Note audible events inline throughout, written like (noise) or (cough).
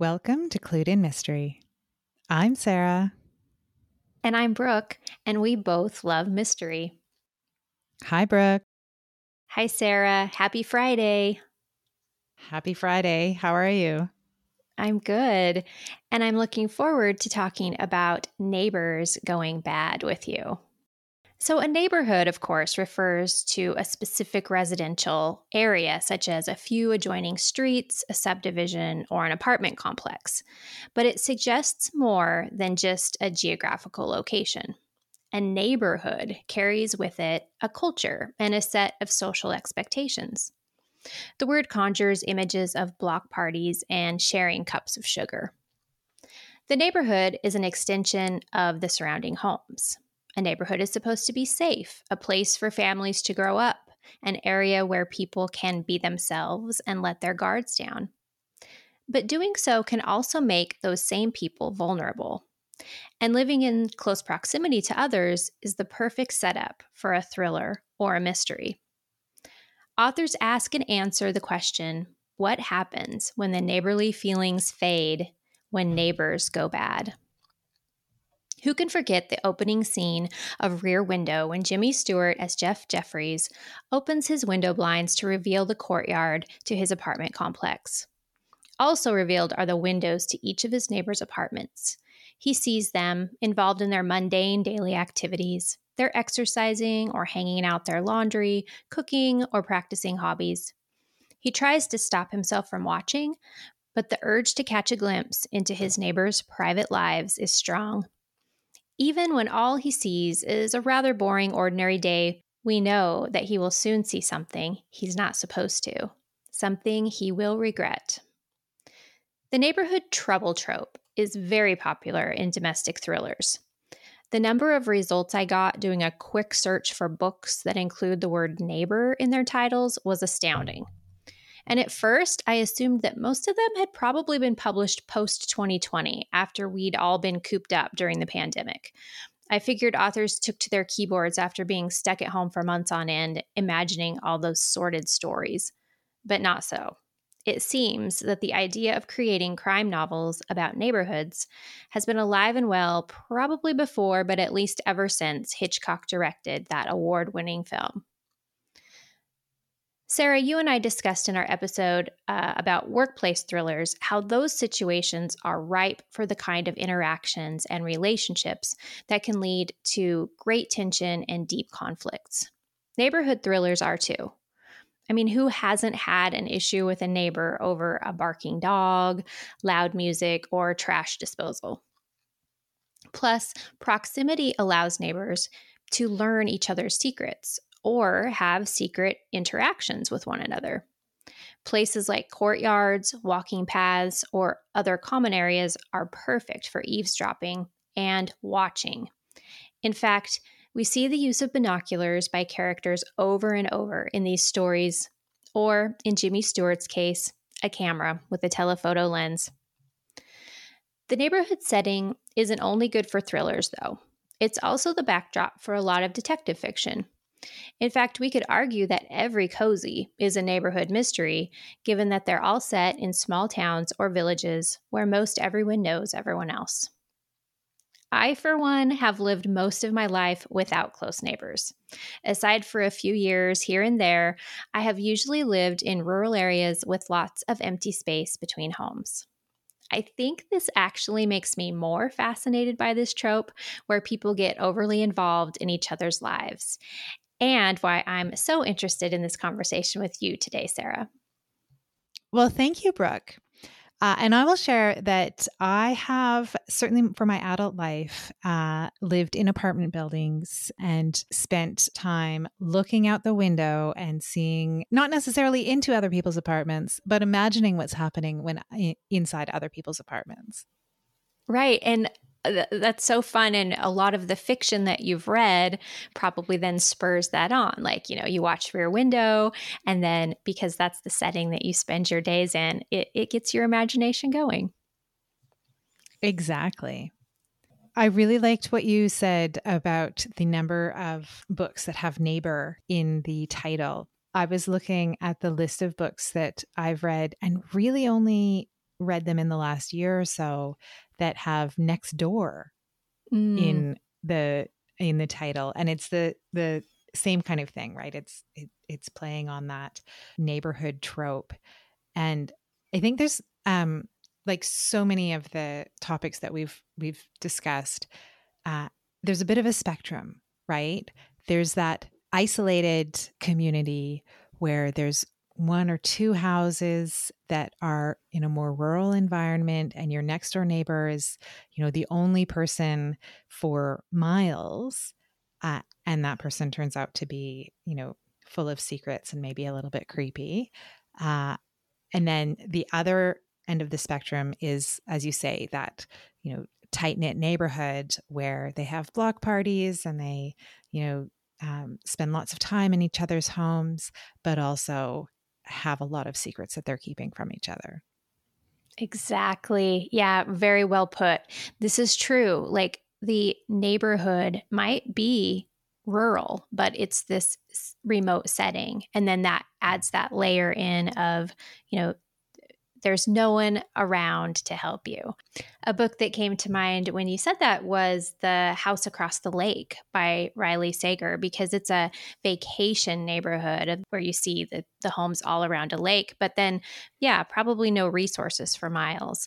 Welcome to Clued in Mystery. I'm Sarah. And I'm Brooke, and we both love mystery. Hi, Brooke. Hi, Sarah. Happy Friday. Happy Friday. How are you? I'm good. And I'm looking forward to talking about neighbors going bad with you. So, a neighborhood, of course, refers to a specific residential area, such as a few adjoining streets, a subdivision, or an apartment complex. But it suggests more than just a geographical location. A neighborhood carries with it a culture and a set of social expectations. The word conjures images of block parties and sharing cups of sugar. The neighborhood is an extension of the surrounding homes. A neighborhood is supposed to be safe, a place for families to grow up, an area where people can be themselves and let their guards down. But doing so can also make those same people vulnerable. And living in close proximity to others is the perfect setup for a thriller or a mystery. Authors ask and answer the question what happens when the neighborly feelings fade when neighbors go bad? Who can forget the opening scene of Rear Window when Jimmy Stewart, as Jeff Jefferies, opens his window blinds to reveal the courtyard to his apartment complex? Also revealed are the windows to each of his neighbors' apartments. He sees them involved in their mundane daily activities. They're exercising or hanging out their laundry, cooking, or practicing hobbies. He tries to stop himself from watching, but the urge to catch a glimpse into his neighbors' private lives is strong. Even when all he sees is a rather boring, ordinary day, we know that he will soon see something he's not supposed to, something he will regret. The neighborhood trouble trope is very popular in domestic thrillers. The number of results I got doing a quick search for books that include the word neighbor in their titles was astounding. And at first, I assumed that most of them had probably been published post 2020 after we'd all been cooped up during the pandemic. I figured authors took to their keyboards after being stuck at home for months on end, imagining all those sordid stories. But not so. It seems that the idea of creating crime novels about neighborhoods has been alive and well probably before, but at least ever since Hitchcock directed that award winning film. Sarah, you and I discussed in our episode uh, about workplace thrillers how those situations are ripe for the kind of interactions and relationships that can lead to great tension and deep conflicts. Neighborhood thrillers are too. I mean, who hasn't had an issue with a neighbor over a barking dog, loud music, or trash disposal? Plus, proximity allows neighbors to learn each other's secrets, or have secret interactions with one another. Places like courtyards, walking paths, or other common areas are perfect for eavesdropping and watching. In fact, we see the use of binoculars by characters over and over in these stories, or in Jimmy Stewart's case, a camera with a telephoto lens. The neighborhood setting isn't only good for thrillers, though. It's also the backdrop for a lot of detective fiction. In fact, we could argue that every cozy is a neighborhood mystery, given that they're all set in small towns or villages where most everyone knows everyone else. I, for one, have lived most of my life without close neighbors. Aside for a few years here and there, I have usually lived in rural areas with lots of empty space between homes. I think this actually makes me more fascinated by this trope where people get overly involved in each other's lives and why I'm so interested in this conversation with you today, Sarah. Well, thank you, Brooke. Uh, and I will share that I have certainly for my adult life uh, lived in apartment buildings and spent time looking out the window and seeing not necessarily into other people's apartments, but imagining what's happening when inside other people's apartments. Right. And that's so fun and a lot of the fiction that you've read probably then spurs that on like you know you watch rear window and then because that's the setting that you spend your days in it, it gets your imagination going. Exactly. I really liked what you said about the number of books that have neighbor in the title. I was looking at the list of books that i've read and really only read them in the last year or so that have next door Mm. in the in the title and it's the the same kind of thing right it's it, it's playing on that neighborhood trope and i think there's um like so many of the topics that we've we've discussed uh there's a bit of a spectrum right there's that isolated community where there's one or two houses that are in a more rural environment and your next door neighbor is you know the only person for miles uh, and that person turns out to be you know full of secrets and maybe a little bit creepy uh, and then the other end of the spectrum is as you say that you know tight knit neighborhood where they have block parties and they you know um, spend lots of time in each other's homes but also have a lot of secrets that they're keeping from each other. Exactly. Yeah, very well put. This is true. Like the neighborhood might be rural, but it's this remote setting. And then that adds that layer in of, you know, there's no one around to help you. A book that came to mind when you said that was The House Across the Lake by Riley Sager, because it's a vacation neighborhood where you see the, the homes all around a lake, but then, yeah, probably no resources for miles.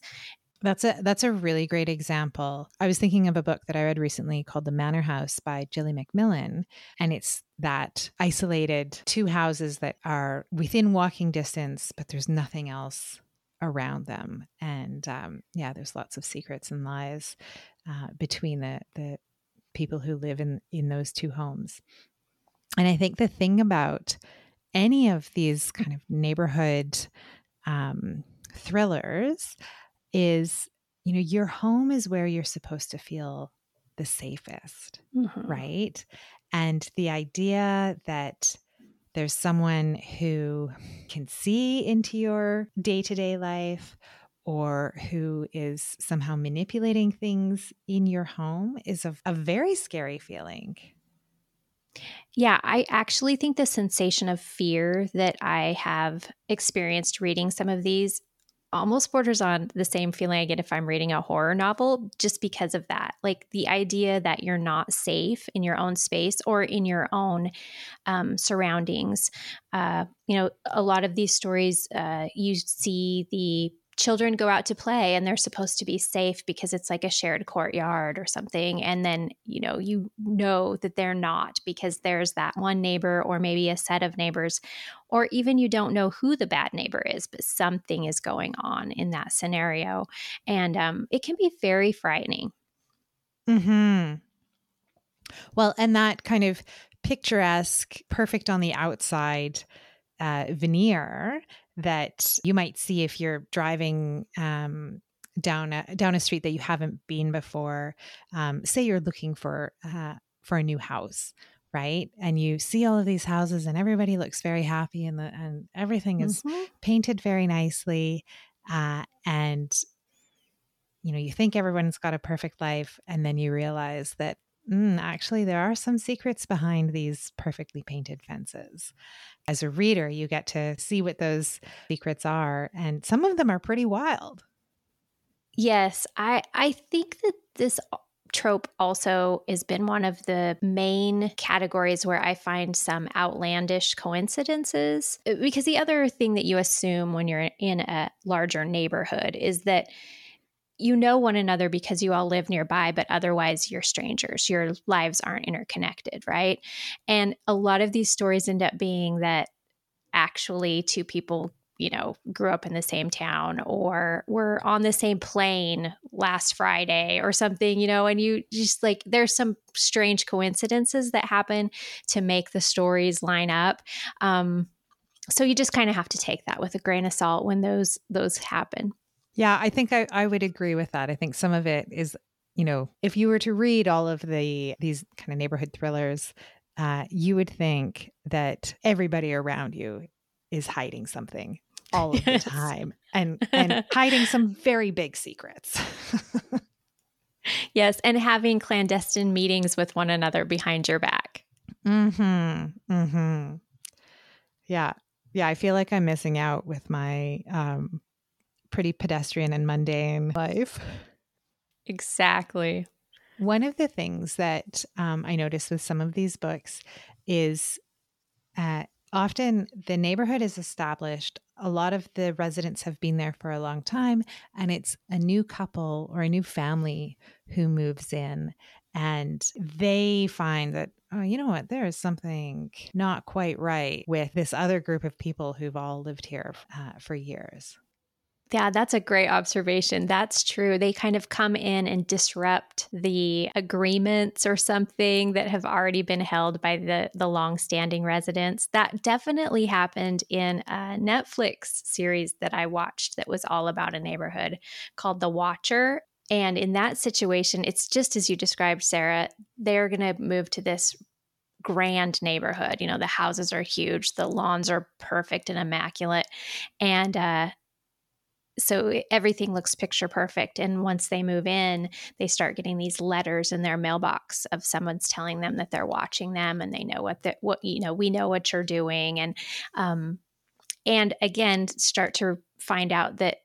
That's a that's a really great example. I was thinking of a book that I read recently called The Manor House by Gilly Macmillan, and it's that isolated two houses that are within walking distance, but there's nothing else around them. And um, yeah, there's lots of secrets and lies uh, between the the people who live in in those two homes. And I think the thing about any of these kind of neighborhood um, thrillers is, you know, your home is where you're supposed to feel the safest, mm-hmm. right? And the idea that there's someone who can see into your day to day life or who is somehow manipulating things in your home is a, a very scary feeling. Yeah, I actually think the sensation of fear that I have experienced reading some of these almost borders on the same feeling I get if I'm reading a horror novel, just because of that. Like the idea that you're not safe in your own space or in your own um, surroundings. Uh, you know, a lot of these stories, uh, you see the children go out to play and they're supposed to be safe because it's like a shared courtyard or something. And then you know you know that they're not because there's that one neighbor or maybe a set of neighbors or even you don't know who the bad neighbor is but something is going on in that scenario. And um, it can be very frightening. Hmm well and that kind of picturesque perfect on the outside uh, veneer that you might see if you're driving um, down a, down a street that you haven't been before. Um, say you're looking for uh, for a new house, right? And you see all of these houses, and everybody looks very happy, and the and everything is mm-hmm. painted very nicely, uh, and you know you think everyone's got a perfect life, and then you realize that mm, actually, there are some secrets behind these perfectly painted fences. As a reader, you get to see what those secrets are, and some of them are pretty wild. Yes, I I think that this trope also has been one of the main categories where I find some outlandish coincidences. Uh, because the other thing that you assume when you're in a larger neighborhood is that you know one another because you all live nearby, but otherwise you're strangers. Your lives aren't interconnected, right? And a lot of these stories end up being that actually two people, you know, grew up in the same town or were on the same plane last Friday or something, you know, and you just like there's some strange coincidences that happen to make the stories line up. Um, so you just kind of have to take that with a grain of salt when those those happen. Yeah, I think I, I would agree with that. I think some of it is, you know, if you were to read all of the these kind of neighborhood thrillers, uh, you would think that everybody around you is hiding something all of (laughs) yes. the time and and (laughs) hiding some very big secrets. (laughs) yes, and having clandestine meetings with one another behind your back. Mm-hmm. Mm-hmm. Yeah. Yeah, I feel like I'm missing out with my um pretty pedestrian and mundane life. Exactly. One of the things that um, I noticed with some of these books is uh, often the neighborhood is established. A lot of the residents have been there for a long time, and it's a new couple or a new family who moves in. And they find that, oh, you know what, there is something not quite right with this other group of people who've all lived here uh, for years. Yeah, that's a great observation. That's true. They kind of come in and disrupt the agreements or something that have already been held by the the long-standing residents. That definitely happened in a Netflix series that I watched that was all about a neighborhood called The Watcher. And in that situation, it's just as you described, Sarah. They're going to move to this grand neighborhood. You know, the houses are huge, the lawns are perfect and immaculate. And uh, so everything looks picture perfect and once they move in they start getting these letters in their mailbox of someone's telling them that they're watching them and they know what the what you know we know what you're doing and um and again start to find out that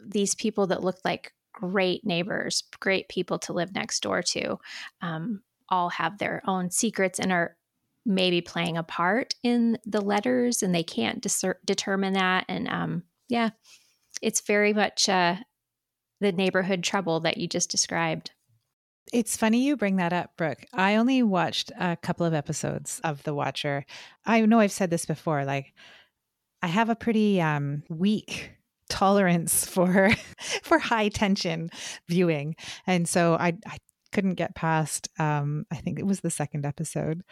these people that look like great neighbors great people to live next door to um, all have their own secrets and are maybe playing a part in the letters and they can't discer- determine that and um yeah it's very much uh, the neighborhood trouble that you just described. It's funny you bring that up, Brooke. I only watched a couple of episodes of The Watcher. I know I've said this before. Like, I have a pretty um, weak (laughs) tolerance for (laughs) for high tension viewing, and so I, I couldn't get past. Um, I think it was the second episode,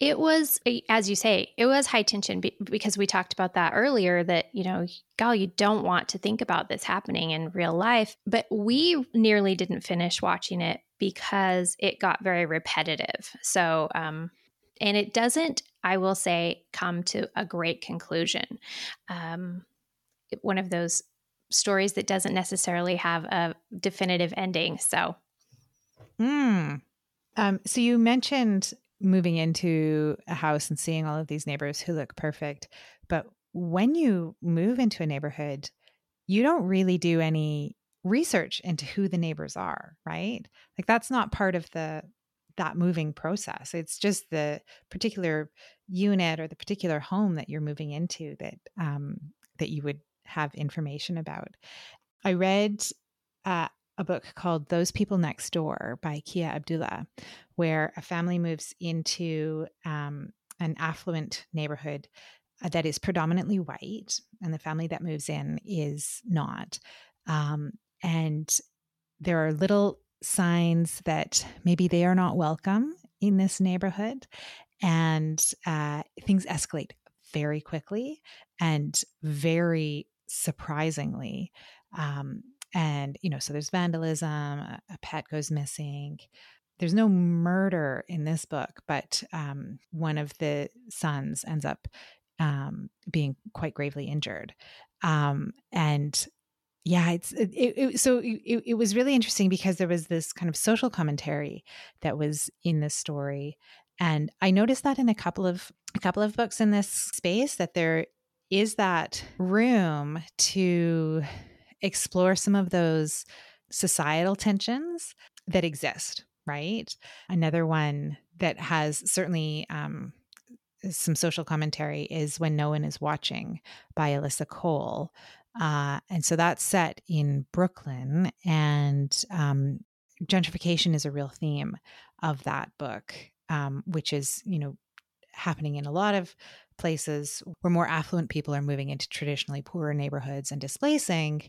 it was, as you say, it was high tension because we talked about that earlier that, you know, gal, you don't want to think about this happening in real life. But we nearly didn't finish watching it because it got very repetitive. So, um, and it doesn't, I will say, come to a great conclusion. Um, one of those stories that doesn't necessarily have a definitive ending. So, hmm. Um, so you mentioned moving into a house and seeing all of these neighbors who look perfect. But when you move into a neighborhood, you don't really do any research into who the neighbors are, right? Like that's not part of the that moving process. It's just the particular unit or the particular home that you're moving into that um, that you would have information about. I read uh, a book called Those People Next Door by Kia Abdullah, where a family moves into um, an affluent neighborhood uh, that is predominantly white, and the family that moves in is not. Um, and there are little signs that maybe they are not welcome in this neighborhood, and uh, things escalate very quickly and very surprisingly. Um, and you know so there's vandalism a, pet goes missing. There's no murder in this book but um, one of the sons ends up um, being quite gravely injured. Um, and yeah it's it, it, so it, it was really interesting because there was this kind of social commentary that was in this story and i noticed that in a couple of a couple of books in this space that there is that room to explore some of those societal tensions that exist, right? Another one that has certainly um, some social commentary is When No One Is Watching by Alyssa Cole. Uh, and so that's set in Brooklyn, and um, gentrification is a real theme of that book, um, which is, you know, happening in a lot of places where more affluent people are moving into traditionally poorer neighborhoods and displacing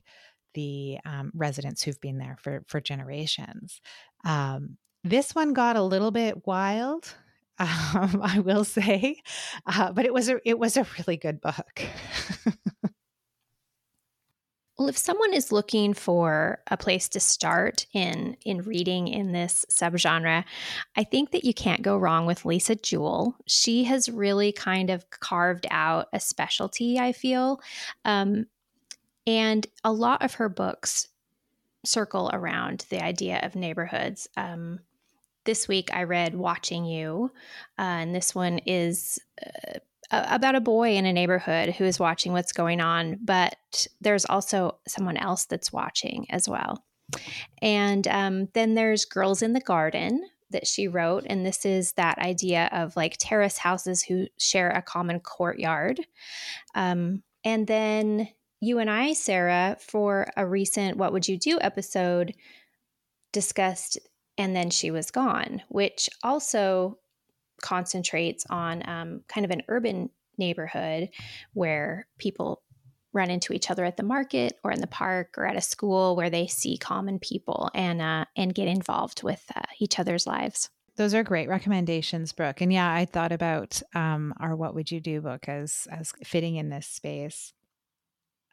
the um, residents who've been there for for generations. Um, this one got a little bit wild, (laughs) um, I will say, uh, but it was a it was a really good book. (laughs) Well, if someone is looking for a place to start in in reading in this subgenre, I think that you can't go wrong with Lisa Jewell. She has really kind of carved out a specialty. I feel, um, and a lot of her books circle around the idea of neighborhoods. Um, this week I read Watching You, uh, and this one is uh, about a boy in a neighborhood who is watching what's going on, but there's also someone else that's watching as well. And um, then there's Girls in the Garden that she wrote. And this is that idea of like terrace houses who share a common courtyard. Um, and then you and I, Sarah, for a recent What Would You Do episode, discussed And Then She Was Gone, which also concentrates on um, kind of an urban neighborhood where people run into each other at the market or in the park or at a school where they see common people and uh, and get involved with uh, each other's lives. Those are great recommendations, Brooke. And yeah, I thought about um, our "What Would You Do" book as as fitting in this space.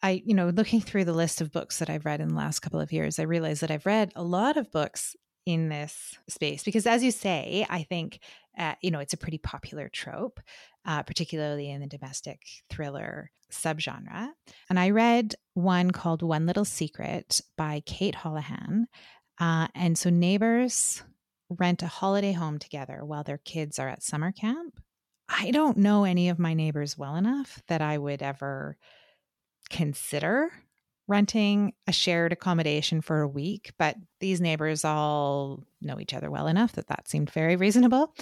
I, you know, looking through the list of books that I've read in the last couple of years, I realized that I've read a lot of books in this space because, as you say, I think uh, you know it's a pretty popular trope, uh, particularly in the domestic thriller subgenre. And I read one called One Little Secret by Kate Holahan Uh, and so neighbors rent a holiday home together while their kids are at summer camp. I don't know any of my neighbors well enough that I would ever consider renting a shared accommodation for a week, but these neighbors all know each other well enough that that seemed very reasonable.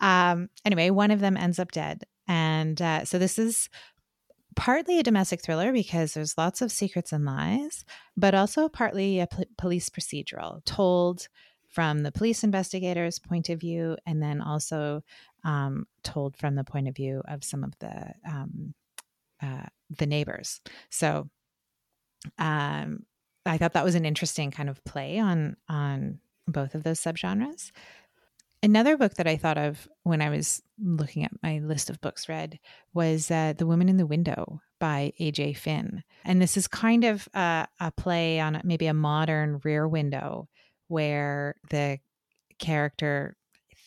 Um, anyway, one of them ends up dead. And uh, so this is partly a domestic thriller because there's lots of secrets and lies, but also partly a p- police procedural told from the police investigator's point of view, and then also um, told from the point of view of some of the um, uh, the neighbors. So um, I thought that was an interesting kind of play on on both of those subgenres. Another book that I thought of when I was looking at my list of books read was uh, The Woman in the Window by A.J. Finn. And this is kind of a, a play on maybe a modern rear window where the character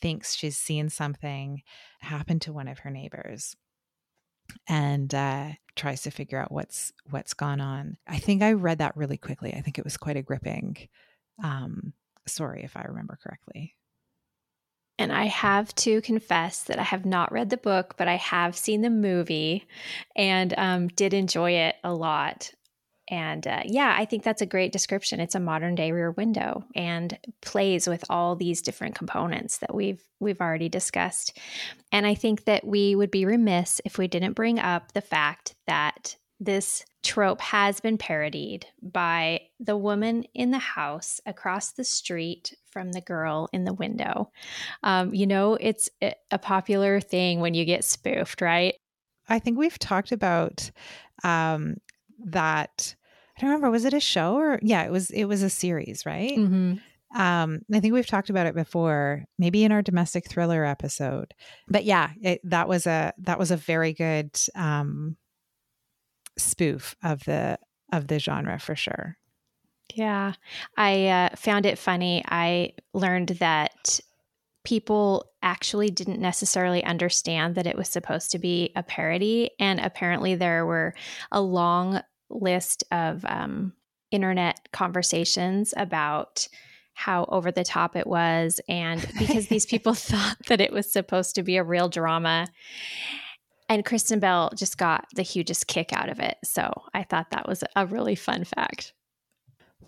thinks she's seen something happen to one of her neighbors and uh, tries to figure out what's what's gone on. I think I read that really quickly. I think it was quite a gripping um, story, if I remember correctly. And I have to confess that I have not read the book, but I have seen the movie and um, did enjoy it a lot. And uh, yeah, I think that's a great description. It's a modern day rear window and plays with all these different components that we've we've already discussed. And I think that we would be remiss if we didn't bring up the fact that this trope has been parodied by the woman in the house across the street from the girl in the window. Um, you know, it's a popular thing when you get spoofed, right? I think we've talked about um, that. I don't remember. Was it a show or yeah? It was. It was a series, right? Mm-hmm. Um, I think we've talked about it before, maybe in our domestic thriller episode. But yeah, it, that was a that was a very good um, spoof of the of the genre for sure. Yeah, I uh, found it funny. I learned that people actually didn't necessarily understand that it was supposed to be a parody, and apparently there were a long list of um, internet conversations about how over the top it was and (laughs) because these people (laughs) thought that it was supposed to be a real drama and Kristen Bell just got the hugest kick out of it. So I thought that was a really fun fact.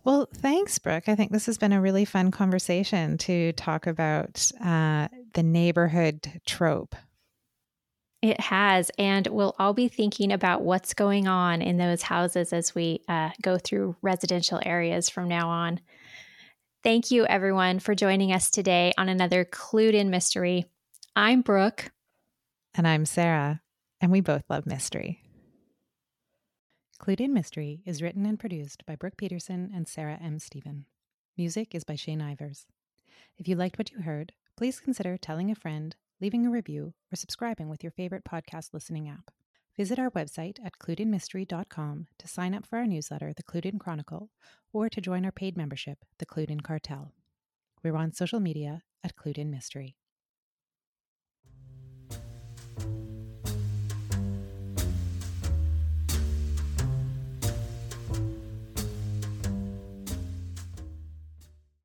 Well, thanks, Brooke. I think this has been a really fun conversation to talk about uh, the neighborhood trope. It has. And we'll all be thinking about what's going on in those houses as we uh, go through residential areas from now on. Thank you, everyone, for joining us today on another Clued In Mystery. I'm Brooke. And I'm Sarah and we both love mystery. Clued in Mystery is written and produced by Brooke Peterson and Sarah M. Stephen. Music is by Shane Ivers. If you liked what you heard, please consider telling a friend, leaving a review, or subscribing with your favorite podcast listening app. Visit our website at cluedinmystery.com to sign up for our newsletter, The Clued In Chronicle, or to join our paid membership, The Clued In Cartel. We're on social media at Clued In Mystery.